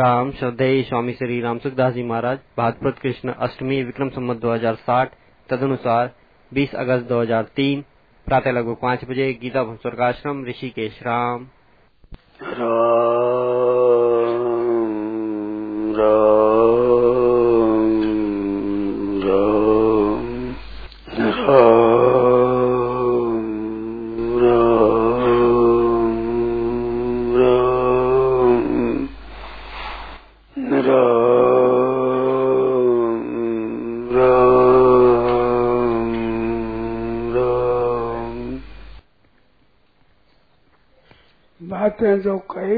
राम श्रद्धेय स्वामी श्री राम सुखदास जी महाराज भाद्रपद कृष्ण अष्टमी विक्रम संबत 2060 तदनुसार 20 अगस्त 2003 प्रातः लगभग पाँच बजे, गीता स्वर्ग आश्रम ऋषिकेश, राम। राम राम।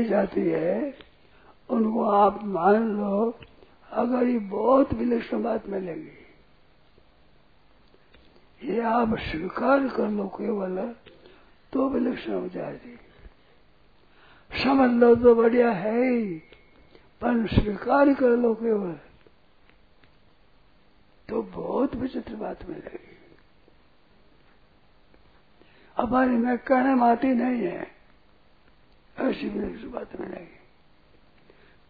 कही जाती है, उनको आप मान लो, अगर ये बहुत विलक्षण बात मिलेगी। ये आप स्वीकार कर लो केवल तो विलक्षण हो जाएगी। समझ लो तो बढ़िया है ही, पर स्वीकार कर लो केवल तो बहुत विचित्र बात मिलेगी। हमारी में कहने माती नहीं है। ऐसी विलक्षण बात मिलेगी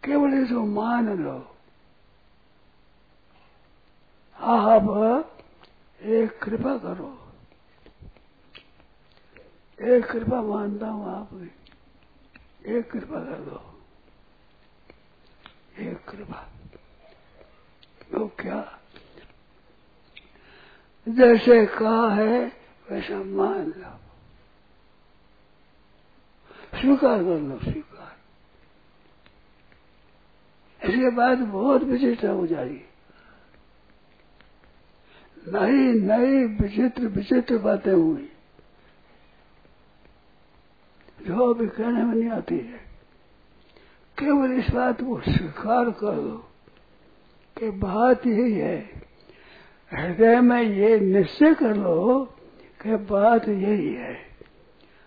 केवल इसको मान लो। आप एक कृपा करो। एक कृपा मानता हूँ आपकी एक कृपा कर दो। एक कृपा। तो क्या? जैसे कहा है, वैसा मान लो। स्वीकार कर लो स्वीकार। इसके बाद बहुत विचित्र हो जाएगी। नई नई, विचित्र विचित्र बातें हुई। जो अभी कहने में नहीं आती है। केवल इस बात को स्वीकार कर लो कि बात यही है। हृदय में ये निश्चय कर लो कि बात यही है।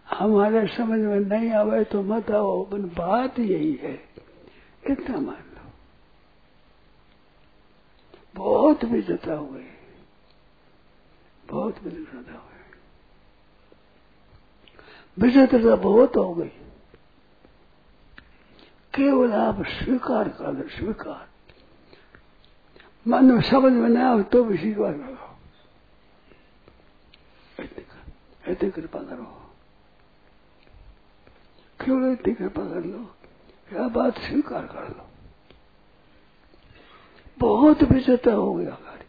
हमारे समझ में नहीं आवे तो मत आओ बात यही है। इतना मान लो। बहुत विजता हो गई बहुत विलक्षणता हो गई विचित्रता बहुत हो गई। केवल आप स्वीकार कर दो स्वीकार। मन में समझ में नहीं आवे तो भी स्वीकार करो, ऐसे कृपा करो। केवल इतनी कृपा कर लो क्या बात स्वीकार कर लो। बहुत विचित्र हो गया गाड़ी।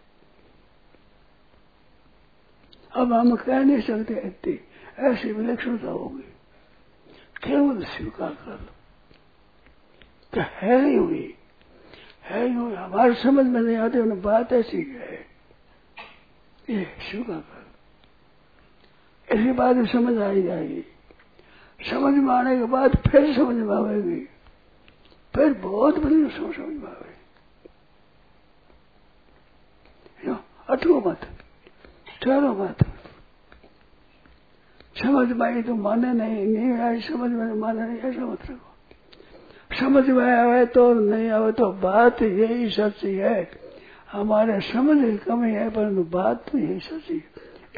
अब हम कह नहीं सकते इतनी ऐसी विलक्षणता होगी केवल स्वीकार कर लो। तो है ही हुई। है ही हुई। हमारे समझ में नहीं आती, उन्हें बात ऐसी है ये स्वीकार कर ऐसी बात समझ आई जाएगी। समझ में आने के बाद फिर समझ में आवेगी फिर बहुत बड़ी समझ में आवेगी अटको मत। ठहरो मत। समझ में आई तो माने नहीं नहीं आई समझ में, माने नहीं, ऐसा मत रखो। समझ में आवे तो नहीं आवे तो बात यही सच्ची है। हमारे समझ की कमी है, परंतु बात तो यही सच्ची है।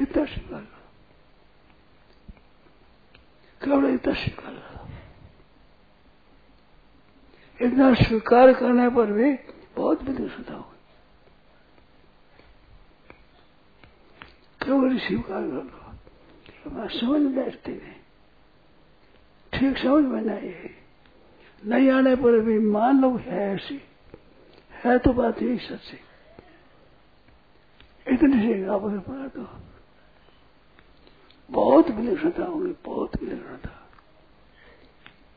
इतना स्वीकार केवल इतना स्वीकार करो इतना स्वीकार करने पर भी बहुत विदुषता होगी केवल स्वीकार कर लो। हमारा समझ बैठती नहीं। ठीक समझ में नहीं है। नहीं आने पर भी मान लो है ऐसी। है तो बात यही सच्ची। इतनी सी आप पढ़ा दो बहुत विलक्षणता होगी बहुत विलक्षणता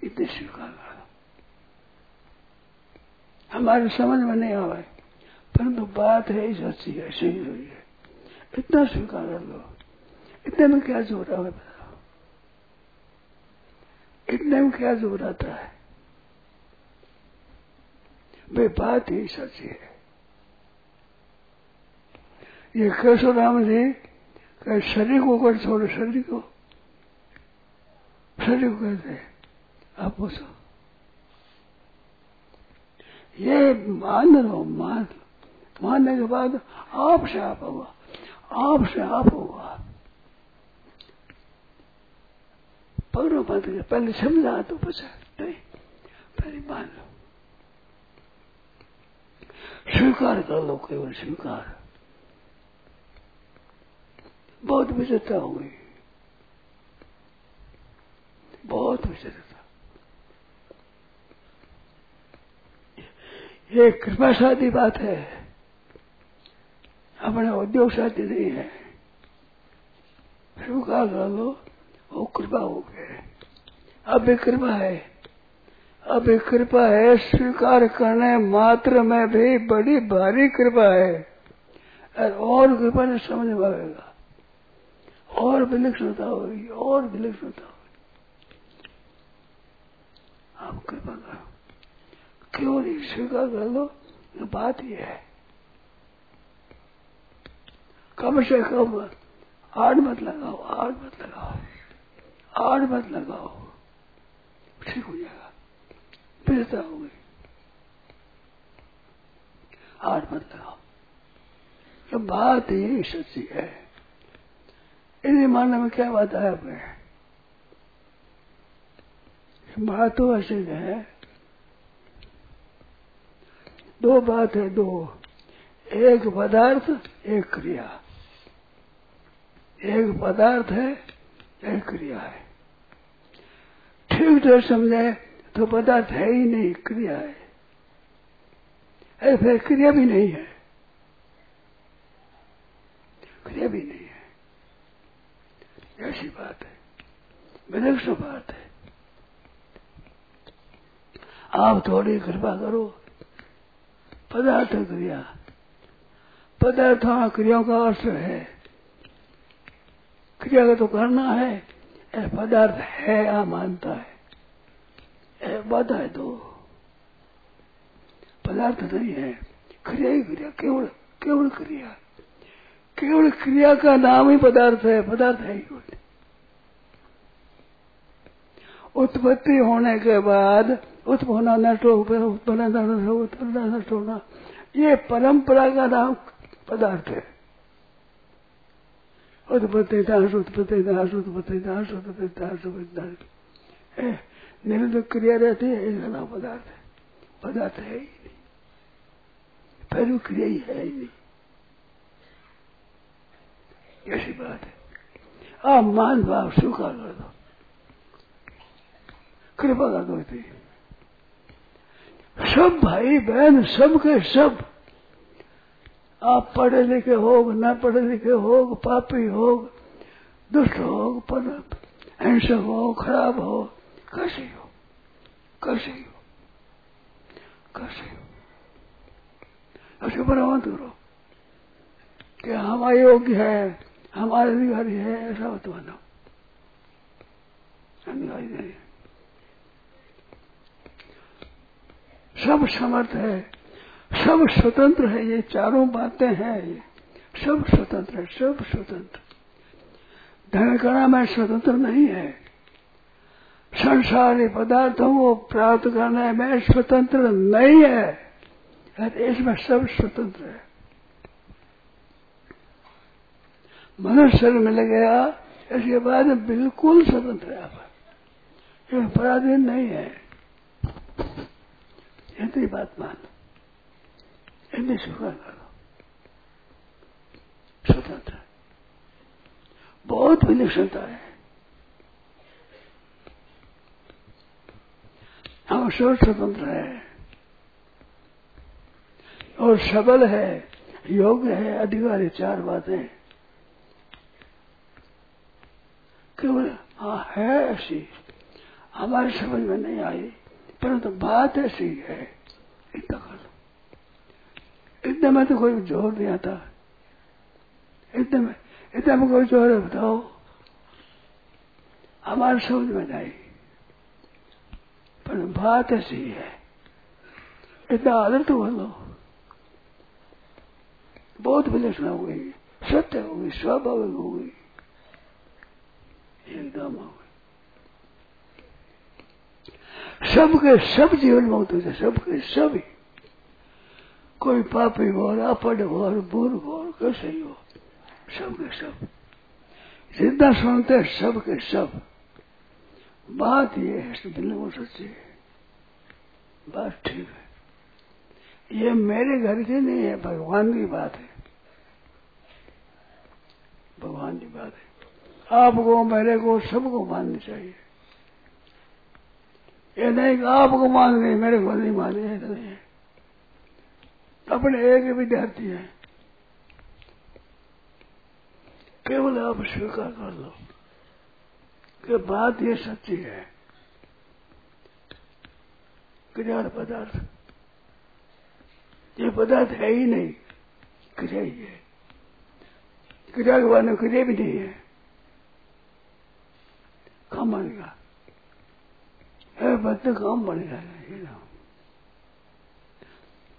इतनी स्वीकार कर हमारे समझ में नहीं आवे परंतु बात है सच्ची है, सही हुई है। इतना स्वीकार कर लो। इतने में क्या ज़ोर है? बताओ इतने में क्या ज़ोर आता है? वे बात ही सच्ची है। ये केशव राम जी कहे, शरीर को कर छोड़ो, शरीर को? शरीर को कहते आप पूछो। ये मान लो, मान, मानने के बाद आप से आप हुआ, आप से आप हुआ। पकड़ो मत पहले समझा तो बचा नहीं, पहले मान लो। स्वीकार कर लो, केवल स्वीकार। बहुत विचित्रता हो गई बहुत विचित्रता ये कृपा शादी बात है। अपने उद्योग शादी नहीं है। स्वीकार कर लो वो कृपा हो गए। अब भी कृपा है। अब कृपा है। स्वीकार करने मात्र में भी बड़ी भारी कृपा है। और कृपा ने समझ में आएगा। और विलक्षणता होगी और विलक्षणता होगी आप कृपा करो। क्यों नहीं स्वीकार कर लो बात यह है। कम से कम आठ मत लगाओ आठ मत लगाओ आठ मत लगाओ। ठीक हो जाएगा। बेहतर हो गई। आड़ मत लगाओ। तो बात यही सच्ची है। इन्हें मानने में क्या बात है आपने? बात तो ऐसे है। दो बात है, दो। एक पदार्थ, एक क्रिया। एक पदार्थ है, एक क्रिया है। ठीक तरह समझे तो पदार्थ है ही नहीं, क्रिया है। फिर क्रिया भी नहीं है। क्रिया भी नहीं। ऐसी बात है। विलक्षण बात है। आप थोड़ी कृपा करो। पदार्थ क्रिया। पदार्थ क्रियाओं का अर्थ है। क्रिया का तो करना है। पदार्थ है, आ मानता है। बाधा है तो। पदार्थ नहीं है। क्रिया ही क्रिया, केवल केवल क्रिया। केवल क्रिया का नाम ही पदार्थ है पदार्थ है ही उत्पत्ति होने के बाद उत्पन्न नष्ट उत्पन्न नष्ट होना ये परंपरा का नाम पदार्थ है। उत्पत्ति दास उत्पत्ति दास उत्पत्ति दास उत्पत्ति दास उत्पत्ति निरंतर क्रिया रहती है, इसका नाम पदार्थ है। पदार्थ है ही नहीं। पहलू क्रिया ही है ही नहीं। ऐसी बात है। आप मान भाव स्वीकार कर दो कृपा कर दो सब भाई बहन, सब के सब। आप पढ़े लिखे हो न पढ़े लिखे हो पापी हो दुष्ट हो हिंसक हो खराब हो कैसे हो कैसे हो कैसे हो ऐसे बरामद करो कि हम अयोग्य है। हमारे अधिकारी है, ऐसा मत मानो। सब समर्थ है, सब स्वतंत्र है, ये चारों बातें हैं, ये सब स्वतंत्र है, सब स्वतंत्र। धन में स्वतंत्र नहीं है। संसारी पदार्थों को प्राप्त करने में स्वतंत्र नहीं है। इसमें सब स्वतंत्र है। मनुष्य में मिल गया, इसके बाद बिल्कुल स्वतंत्र है आप। पराधीन नहीं है। इतनी बात मान इतनी स्वीकार करो स्वतंत्र बहुत विलक्षणता है। हम सब स्वतंत्र है। और सबल है, योग्य है, अधिकारी, चार बातें। केवल हाँ है ऐसी। हमारी समझ में नहीं आई, परंतु तो बात ऐसी है। इतना कर इतने में तो कोई ज़ोर नहीं आता। इतने में इतने में कोई ज़ोर है, बताओ। हमारे समझ में नहीं पर बात ऐसी है। इतना आदर तो बोलो बहुत विलक्षण हो गई। सत्य हो गई, स्वाभाविक हो गई। एकदम हो गई सबके सब जीवन मुक्त होते सबके सभी कोई पापी हो अपड हो, बुर हो कैसे ही हो सबके सब। जितना सुनते सबके सब। बात ये है बिल्कुल सच्ची है। बात ठीक है। ये मेरे घर की नहीं है, भगवान की बात है। भगवान की बात है। आपको मेरे को सबको माननी चाहिए। ये नहीं कि आपको मान गए, मेरे को नहीं माने, ऐसा नहीं है। अपने एक विद्यार्थी है। केवल आप स्वीकार कर लो कि बात ये सच्ची है क्रिया पदार्थ। ये पदार्थ है ही नहीं क्रिया ही है। क्रिया के बाद में क्रिया भी नहीं है। काम बनेगा। बदले काम बनेगा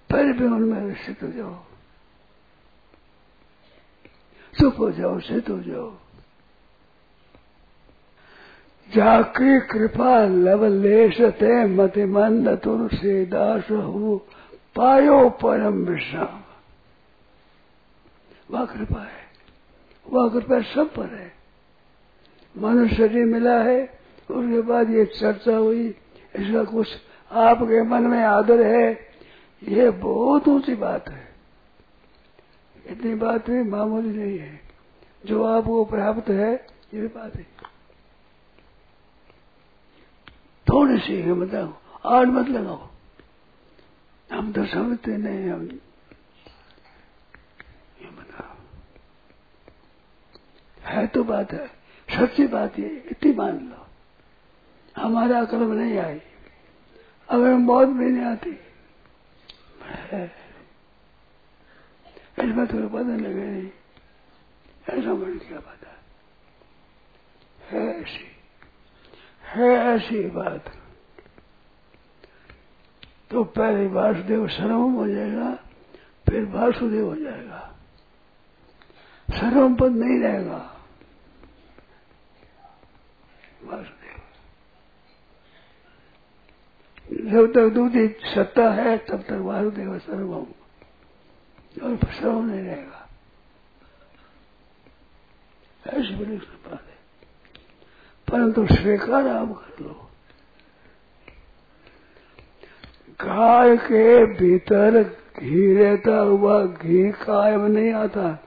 पहले भी उनमें स्थित हो जाओ। चुप हो जाओ, सिद्ध हो जाओ। जाके कृपा लवलेश ते तुलसी दास हो, पायो परम विश्राम। वह कृपा है। वह कृपा सब पर है। मनुष्य शरीर मिला है, उसके बाद ये चर्चा हुई, इसका कुछ आपके मन में आदर है, ये बहुत ऊँची बात है। इतनी बात भी मामूली नहीं है। जो आपको प्राप्त है, ये भी बात है। थोड़ी सी हिम्मत आड़ मत लगाओ। हम तो समझते नहीं हम। ये है तो बात है। सच्ची बात ये, इतनी मान लो। हमारा अकल नहीं आई अगर मौत भी नहीं आती। इसमें थोड़ा पता लगे नहीं ऐसा मन क्या पता है। ऐसी। है ऐसी बात। तो पहले वासुदेव सर्वम हो जाएगा, फिर वासुदेव हो जाएगा। सर्वम पद नहीं रहेगा। जब तक दूसरी सत्ता है, तब तक वासुदेव सर्वम और सर्वम नहीं रहेगा। ऐसी बड़ी कृपा है। परंतु स्वीकार आप कर लो। गाय के भीतर घी रहता हुआ घी कायम नहीं आता।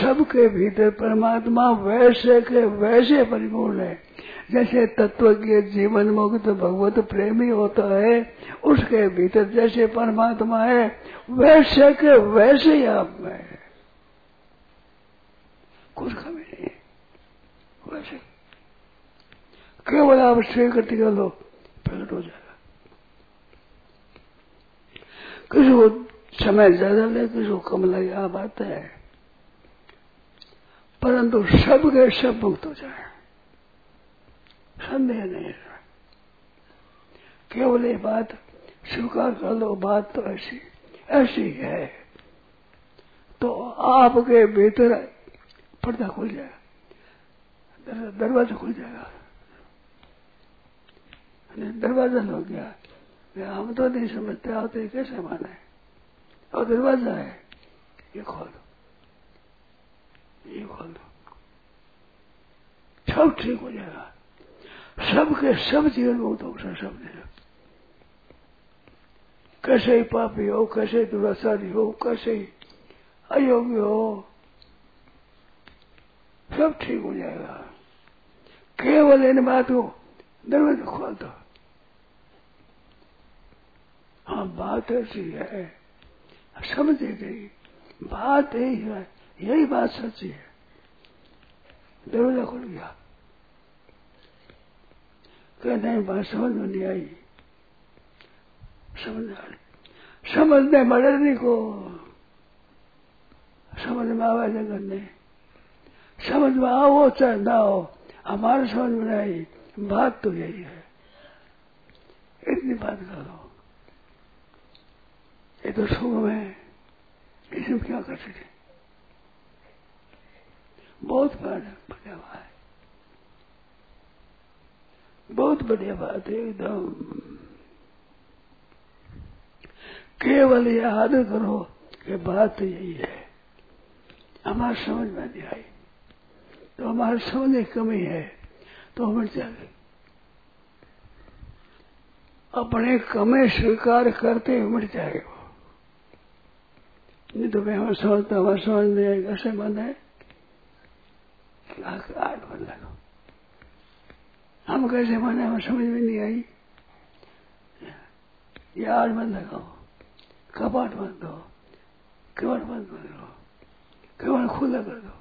सबके भीतर परमात्मा वैसे के वैसे परिपूर्ण है। जैसे तत्व के जीवन मुक्त भगवत प्रेमी होता है, उसके भीतर जैसे परमात्मा है, वैसे के वैसे ही आप में। है कुछ कमी नहीं वैसे। केवल आप स्वीकृति कर लो, प्रकट हो जाएगा। किसी को समय ज़्यादा ले, किसी को कम लगे आप बात है। परंतु सब के सब मुक्त हो जाए। संदेह नहीं है केवल ये बात, स्वीकार कर लो, बात तो ऐसी ऐसी है। तो आपके भीतर पर्दा खुल जाएगा दरवाज़ा खुल जाएगा। दरवाज़ा हो गया। हम तो नहीं समझते आते कैसे माने और दरवाज़ा है, ये खोल दो। ये खोल दो। सब ठीक हो जाएगा। सबके सब जीवन में मुक्त हो सब जीवन। कैसे ही पापी हो, कैसे दुराचारी हो, कैसे ही अयोग्य हो, सब ठीक हो जाएगा। केवल इन बातों दरवाज़ा खोल दो हाँ बात ऐसी है, समझ गई। बात यही है, यही बात सच्ची है। दरवाज़ा खुल गया। कह नहीं बात समझ में नहीं आई। समझ समझने मरने को समझ में आवा जगत नहीं समझ में आओ चाहे ना हो हमारे समझ में आई। बात तो यही है। इतनी बात करो ये तो सुख में इसमें क्या कर सके? बहुत बढ़िया बात है। बहुत बढ़िया बात है एकदम। केवल याद करो कि बात यही है, हमारे समझ में नहीं आई। तो हमारे समझ में कमी है तो हमें जाए अपने कमे स्वीकार करते हुए मिट जाएगा। नहीं तो मैं हमें समझता हमें समझ नहीं आई कैसे मन है। आठ मन लगाओ हम कैसे माने हमें समझ में नहीं आई। ये आठ मन लगाओ, कपाट बंद दो केवल बंद कर दो केवल खुला कर दो।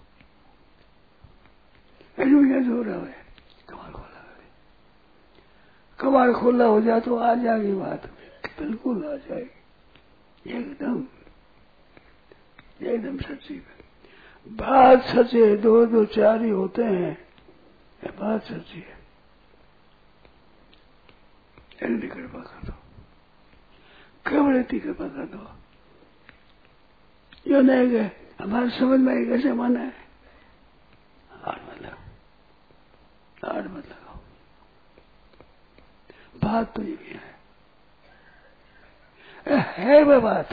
क्या ज़ोर है कमाल खोला कर कमाल खुला हो जाए तो आ जाएगी बात, बिल्कुल आ जाएगी। एकदम एकदम सच्ची। बात सच्ची है, दो दो चार ही होते हैं बात सच्ची है। इतनी कृपा कर दो केवल इतनी कृपा कर दो यो नहीं गए हमारे समझ में कैसे मन है आठ मत लगाओ आठ मत लगाओ बात तो ये भी है है वह बात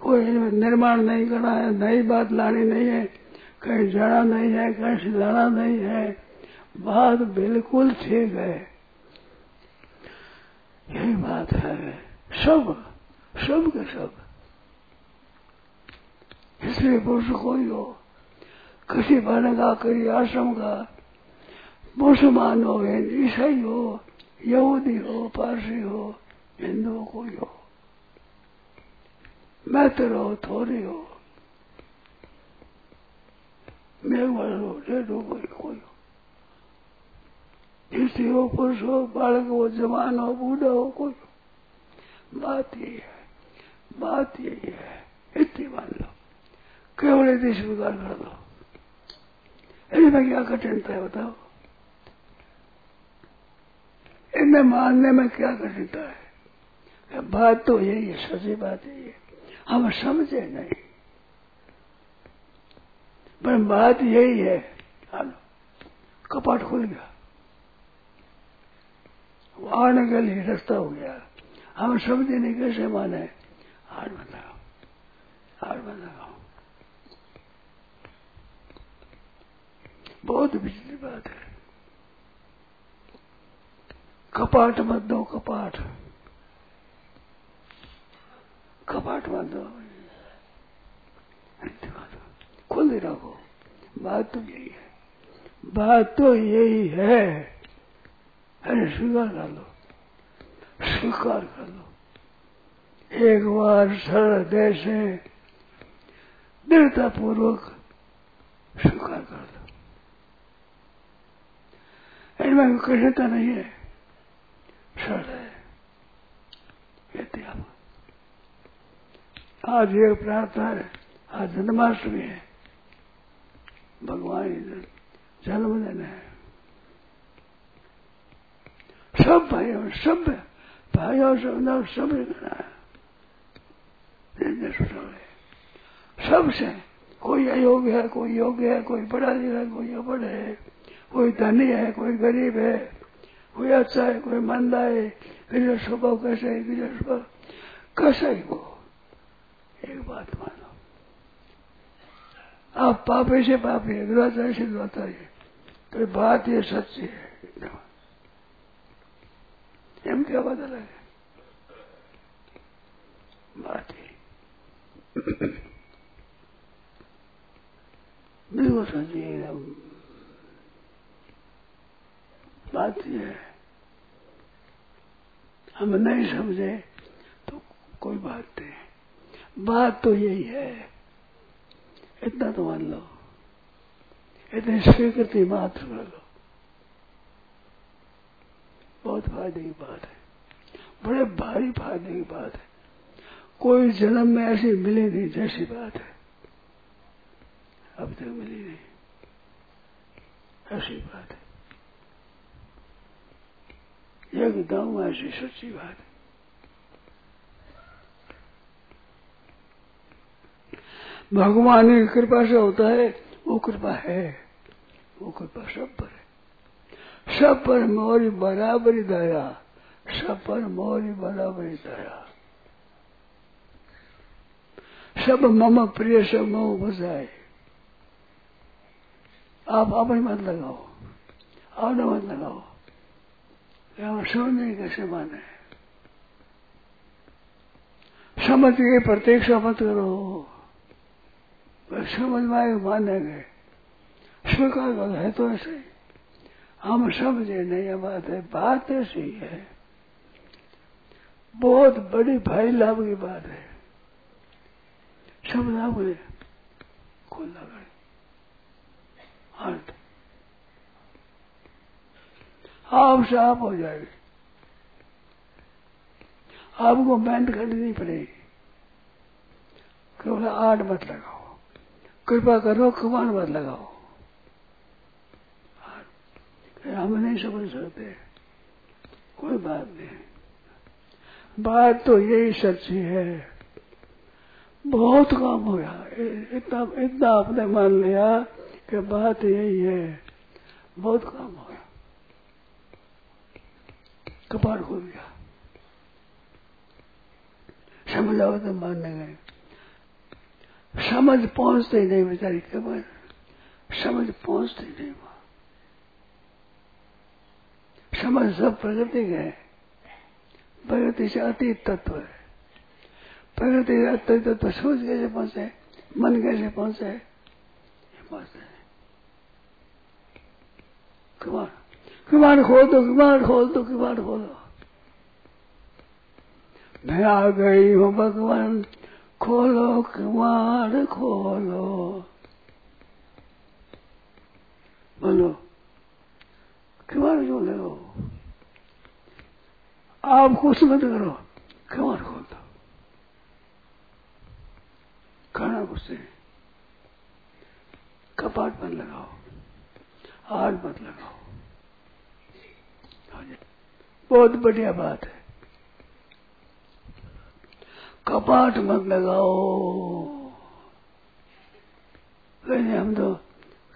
कोई निर्माण नहीं करना है नई बात लानी नहीं है कहीं जाना नहीं है कहीं लाना नहीं है बात बिल्कुल ठीक है यही बात है। सब सब के सब। इसलिए पुरुष कोई हो, किसी वर्ण का किसी आश्रम का, मुसलमान हो, ईसाई हो, यहूदी हो, पारसी हो, हिंदू कोई हो। मैत्र हो थोड़ी हो। मेघवाल हो डेढ़ कोई कोई हो। स्त्री हो पुरुष हो बालक हो जवान हो बूढ़ा हो कोई बात यही है, बात यही है, इतनी मान लो, केवल यदि स्वीकार कर दो। इसमें क्या कठिनता है बताओ। इन्हें मानने में क्या कठिनता है? बात तो यही है, सच्ची बात यही है। हम समझे नहीं। पर बात यही है कपाट खुल गया। आने के लिए रास्ता हो गया। हम सब नहीं कैसे माने हार मत लगाओ हार मत लगाओ बहुत बिजली बात है। कपाट मत दो, कपाट। कपाट मत दो। खुल रखो बात तो यही है। बात तो यही है। अरे स्वीकार कर लो। स्वीकार कर लो। एक बार सरल देश से दृढ़ता पूर्वक स्वीकार कर लो। इनमें कठिनता नहीं है। सरल है। इतिहास आज एक प्रार्थना है। आज जन्माष्टमी है। भगवान जन्मदिन है। सब भाइयों सब भाइयों से सब सब सबसे कोई अयोग्य है, कोई योग्य है, कोई पढ़ा लिखा है, कोई अपढ़ है, कोई धनी है, कोई गरीब है, कोई अच्छा है, कोई मंदा है, किसी स्वभाव कैसे है, किसी स्वभाव कैसा ही वो एक बात मानो। आप पापे से पापी है दुराचारी से दुराचारी है तो बात ये सच्ची है। એમ क्या बदल है? बात ही। बिल्कुल सच्ची एकदम बात यह है। हम नहीं समझे तो कोई बात नहीं। बात तो यही है। इतना तो मान लो। इतनी स्वीकृति मात्र कर लो। बहुत फ़ायदे की बात है। बड़े भारी फ़ायदे की बात है। कोई जन्म में ऐसी मिली नहीं, जैसी बात है। अब तक मिली नहीं। ऐसी बात है। एकदम ऐसी सच्ची बात है। भगवान की कृपा से होता है, वो कृपा है। वो कृपा सब पर है। सब पर मोरी बराबरी दया सब पर मोरी बराबरी दया। सब मम प्रिय, सब मम बजाए आप अपने मत लगाओ, आपने मत लगाओ। यहाँ समझने कैसे माने समझ के प्रतीक्षा मत करो। समझ में आए मानेंगे स्वीकार कर, है तो ऐसे ही। हम समझे, नहीं ये बात है, बात ऐसी है। बहुत बड़ी भाई लाभ की बात है। सब लाभ है खोल अर्थ आप हो जाएगी। आपको मेहनत करनी पड़ेगी। केवल आठ मत लगाओ। कृपा करो कमान मत लगाओ। हम नहीं समझ सकते कोई बात नहीं। बात तो यही सच्ची है। बहुत काम हो गया इतना इतना आपने मान लिया कि बात यही है। बहुत काम हो गया कपार खुल गया समझ आओ तो मानने गए। समझ पहुँचते ही नहीं बेचारी कबर समझ पहुँचते ही नहीं। समझ सब प्रकृति के प्रकृति से अतीत तत्व है। प्रकृति से अतीत तत्व सोच कैसे पहुँचे, मन कैसे पहुँचे। पहुँचते कुमार कुमार खोल दो, कुमार खोल दो, कुमार खोल दो। मैं आ गई हूँ भगवान, खोलो, कुमार खोलो। बोलो। कुमार जो आप कुछ मत करो। कुमार खोल दो खाना नहीं कपाट मत लगाओ। आग मत लगाओ। बहुत बढ़िया बात है। कपाट मत लगाओ। कहने हम तो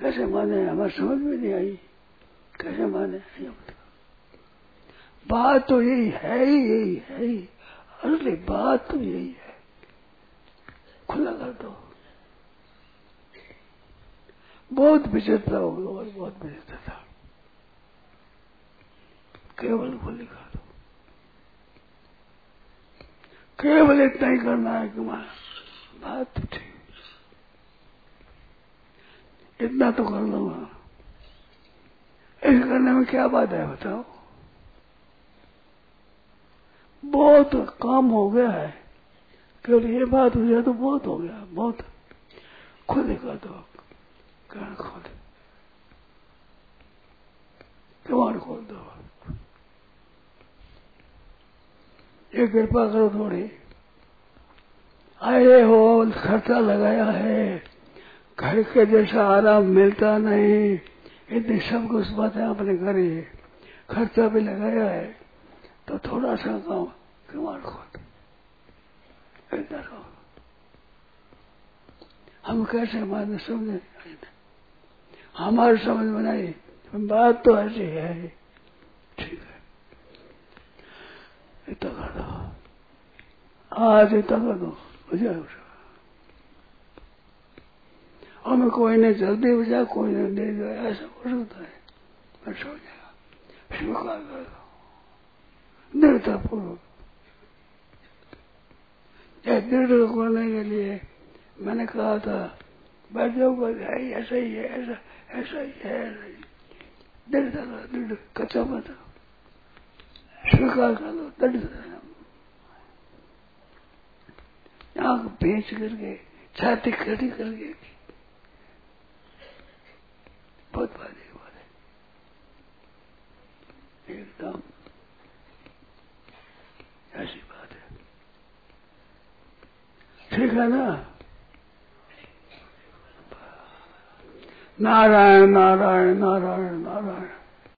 कैसे माने, हमारे समझ में नहीं आई। कैसे माने बात तो यही है ही, यही है ही। असली बात तो यही है। खुला कर दो। बहुत विचित्र हो और बहुत विचित्र था। केवल खुली कर दो। केवल इतना ही करना है कि बात तो ठीक। इतना तो कर लूँगा। इस करने में क्या बात है बताओ? बहुत काम हो गया है। केवल ये बात हो जाए तो बहुत हो गया, बहुत। खुद कर दो कर्ण कमांड खोल दो ये कृपा करो थोड़ी। आए हो, खर्चा लगाया है। घर के जैसा आराम मिलता नहीं। इतनी सब कुछ बातें आपने करी खर्चा भी लगाया है। तो थोड़ा सा काम कमाल इतना कहो। हम कैसे माने समझे हमारी समझ में नहीं। बात तो ऐसी है। ठीक है। इतना कर दो आज इतना कर दो बुझा हमें कोई ने जल्दी बुझा कोई ने दे दो, ऐसा हो सकता है। ऐसा हो जाएगा स्वीकार कर दो दृढ़ता पूर्वक दृढ़ करने के लिए मैंने कहा था, बैठ जाओ ऐसा ही है, ऐसा ऐसा ही है दृढ़ दृढ़ कच्चा मत स्वीकार कर लो, दृढ़ आँख बेच करके, छाती खड़ी करके बहुत बात बात है। एकदम ऐसी बात है। ठीक है ना? नारायण नारायण नारायण नारायण।